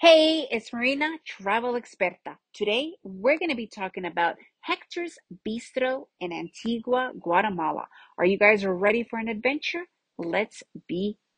Hey, it's Marina, travel experta. Today, we're going to be talking about Hector's Bistro in Antigua, Guatemala. Are you guys ready for an adventure? Let's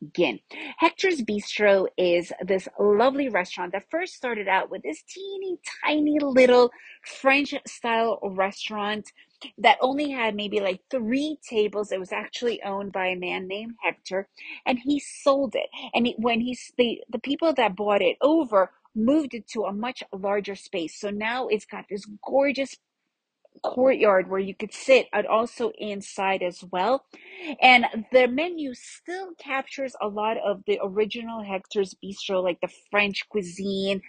begin. Hector's Bistro is this lovely restaurant that first started out with this teeny tiny little French style restaurant that only had maybe like three tables. It was actually owned by a man named Hector, and he sold it. And when he's the the people that bought it over moved it to a much larger space. So now it's got this gorgeous courtyard where you could sit and also inside as well. And the menu still captures a lot of the original Hector's Bistro, like the French cuisine,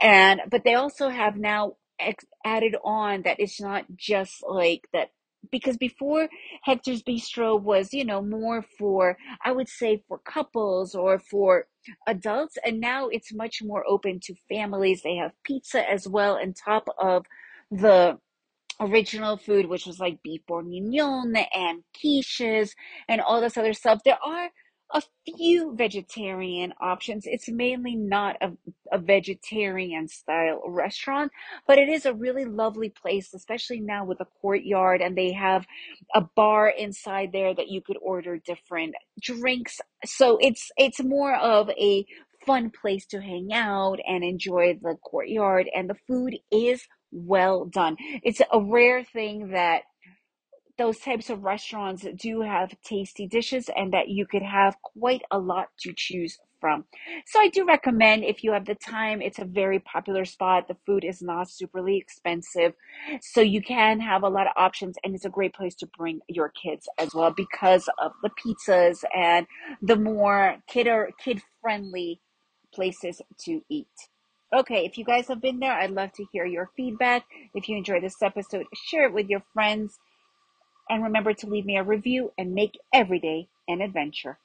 and but they also have now ex- added on that it's not just like that because before Hector's Bistro was, you know, more for, I would say, for couples or for adults, and now it's much more open to families. They have pizza as well on top of the original food, which was like beef bourguignon and quiches and all this other stuff. There are a few vegetarian options. It's mainly not a, a vegetarian style restaurant, but it is a really lovely place, especially now with a courtyard and they have a bar inside there that you could order different drinks. So it's it's more of a fun place to hang out and enjoy the courtyard and the food is well done. It's a rare thing that those types of restaurants do have tasty dishes and that you could have quite a lot to choose from. So I do recommend if you have the time, it's a very popular spot. The food is not superly expensive. So you can have a lot of options and it's a great place to bring your kids as well because of the pizzas and the more kid or kid friendly places to eat. Okay, if you guys have been there, I'd love to hear your feedback. If you enjoyed this episode, share it with your friends. And remember to leave me a review and make every day an adventure.